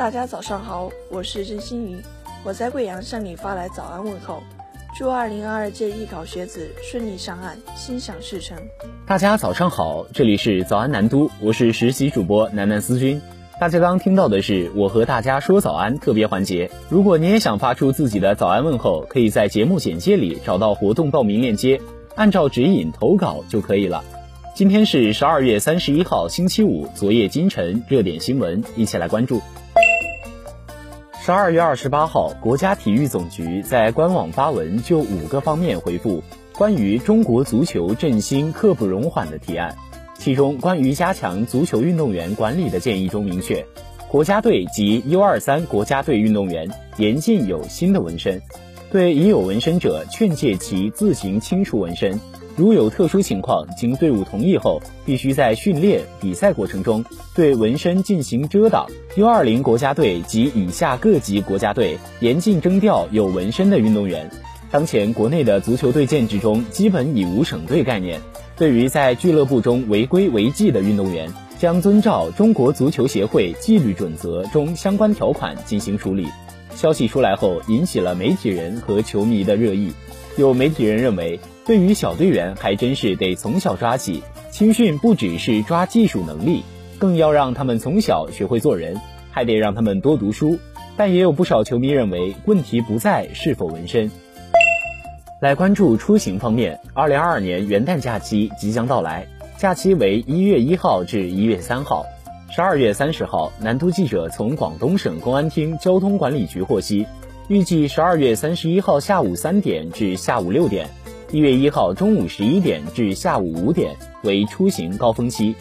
大家早上好，我是郑欣怡，我在贵阳向你发来早安问候，祝2022届艺考学子顺利上岸，心想事成。大家早上好，这里是早安南都，我是实习主播楠楠思君。大家刚听到的是我和大家说早安特别环节。如果你也想发出自己的早安问候，可以在节目简介里找到活动报名链接，按照指引投稿就可以了。今天是十二月三十一号，星期五。昨夜今晨热点新闻，一起来关注。十二月二十八号，国家体育总局在官网发文，就五个方面回复关于中国足球振兴刻不容缓的提案。其中，关于加强足球运动员管理的建议中明确，国家队及 U 二三国家队运动员严禁有新的纹身，对已有纹身者劝诫其自行清除纹身。如有特殊情况，经队伍同意后，必须在训练、比赛过程中对纹身进行遮挡。U20 国家队及以下各级国家队严禁征调有纹身的运动员。当前国内的足球队建制中基本已无省队概念，对于在俱乐部中违规违纪的运动员，将遵照中国足球协会纪律准则中相关条款进行处理。消息出来后，引起了媒体人和球迷的热议。有媒体人认为。对于小队员，还真是得从小抓起。青训不只是抓技术能力，更要让他们从小学会做人，还得让他们多读书。但也有不少球迷认为，问题不在是否纹身。来关注出行方面，二零二二年元旦假期即将到来，假期为一月一号至一月三号。十二月三十号，南都记者从广东省公安厅交通管理局获悉，预计十二月三十一号下午三点至下午六点。一月一号中午十一点至下午五点为出行高峰期，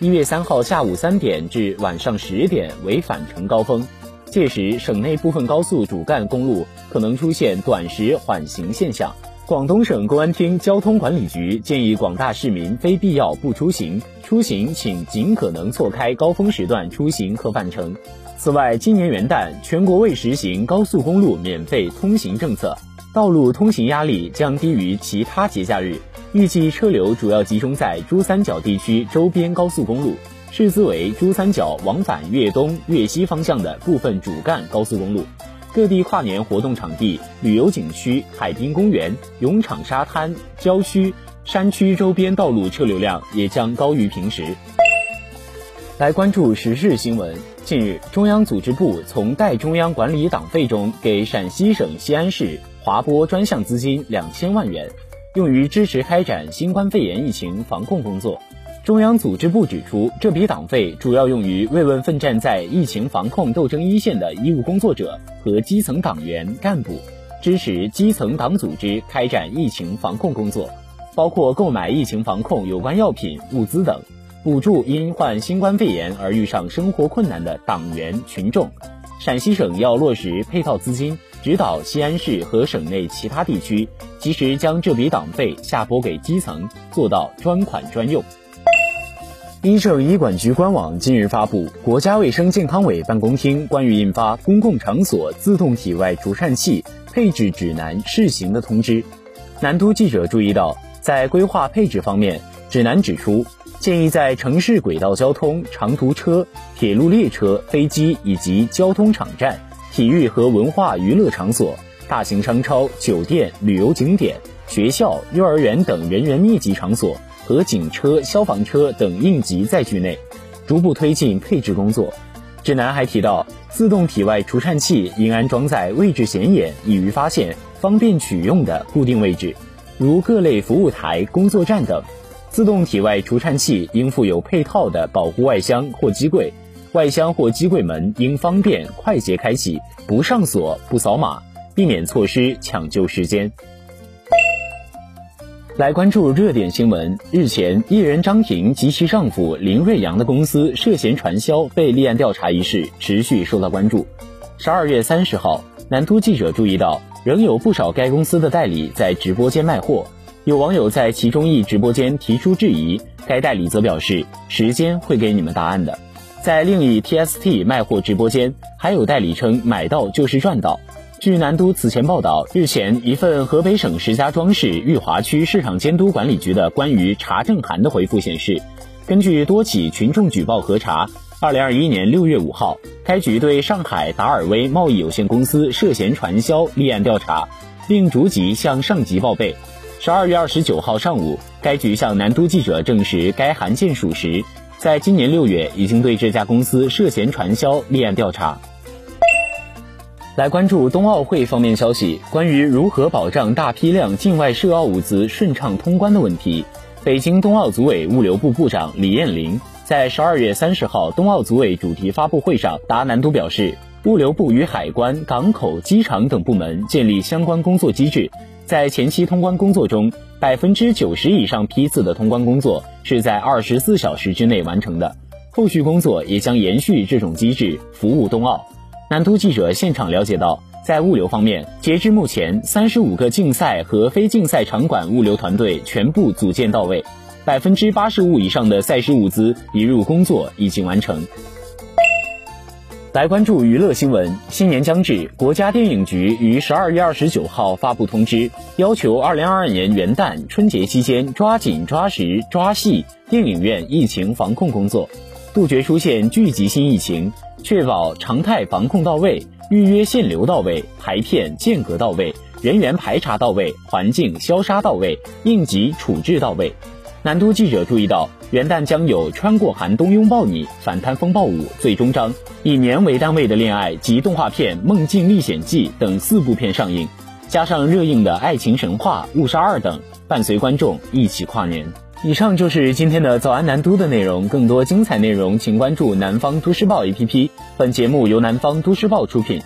一月三号下午三点至晚上十点为返程高峰，届时省内部分高速主干公路可能出现短时缓行现象。广东省公安厅交通管理局建议广大市民非必要不出行，出行请尽可能错开高峰时段出行和返程。此外，今年元旦全国未实行高速公路免费通行政策。道路通行压力将低于其他节假日，预计车流主要集中在珠三角地区周边高速公路，视资为珠三角往返粤东、粤西方向的部分主干高速公路。各地跨年活动场地、旅游景区、海滨公园、泳场、沙滩、郊区、山区周边道路车流量也将高于平时。来关注时事新闻。近日，中央组织部从代中央管理党费中给陕西省西安市。划拨专项资金两千万元，用于支持开展新冠肺炎疫情防控工作。中央组织部指出，这笔党费主要用于慰问奋战在疫情防控斗争一线的医务工作者和基层党员干部，支持基层党组织开展疫情防控工作，包括购买疫情防控有关药品、物资等，补助因患新冠肺炎而遇上生活困难的党员群众。陕西省要落实配套资金。指导西安市和省内其他地区及时将这笔党费下拨给基层，做到专款专用。医政医管局官网近日发布国家卫生健康委办公厅关于印发《公共场所自动体外除颤器配置指南（试行）》的通知。南都记者注意到，在规划配置方面，指南指出，建议在城市轨道交通、长途车、铁路列车、飞机以及交通场站。体育和文化娱乐场所、大型商超、酒店、旅游景点、学校、幼儿园等人员密集场所和警车、消防车等应急载具内，逐步推进配置工作。指南还提到，自动体外除颤器应安装在位置显眼、易于发现、方便取用的固定位置，如各类服务台、工作站等。自动体外除颤器应附有配套的保护外箱或机柜。外箱或机柜门应方便快捷开启，不上锁、不扫码，避免错失抢救时间。来关注热点新闻。日前，艺人张庭及其丈夫林瑞阳的公司涉嫌传销被立案调查一事持续受到关注。十二月三十号，南都记者注意到，仍有不少该公司的代理在直播间卖货。有网友在其中一直播间提出质疑，该代理则表示：“时间会给你们答案的。”在另一 TST 卖货直播间，还有代理称买到就是赚到。据南都此前报道，日前一份河北省石家庄市裕华区市场监督管理局的关于查证函的回复显示，根据多起群众举报核查，二零二一年六月五号，该局对上海达尔威贸易有限公司涉嫌传销立案调查，并逐级向上级报备。十二月二十九号上午，该局向南都记者证实该函件属实，在今年六月已经对这家公司涉嫌传销立案调查。来关注冬奥会方面消息，关于如何保障大批量境外涉奥物资顺畅通关的问题，北京冬奥组委物流部部长李艳玲在十二月三十号冬奥组委主题发布会上答南都表示，物流部与海关、港口、机场等部门建立相关工作机制。在前期通关工作中，百分之九十以上批次的通关工作是在二十四小时之内完成的。后续工作也将延续这种机制，服务冬奥。南都记者现场了解到，在物流方面，截至目前，三十五个竞赛和非竞赛场馆物流团队全部组建到位，百分之八十五以上的赛事物资引入工作已经完成。来关注娱乐新闻。新年将至，国家电影局于十二月二十九号发布通知，要求二零二二年元旦、春节期间抓紧抓实抓细电影院疫情防控工作，杜绝出现聚集性疫情，确保常态防控到位，预约限流到位，排片间隔到位，人员排查到位，环境消杀到位，应急处置到位。南都记者注意到，元旦将有《穿过寒冬拥抱你》《反贪风暴五》《最终章》以年为单位的恋爱及动画片《梦境历险记》等四部片上映，加上热映的《爱情神话》《误杀二》等，伴随观众一起跨年。以上就是今天的早安南都的内容，更多精彩内容请关注南方都市报 APP。本节目由南方都市报出品。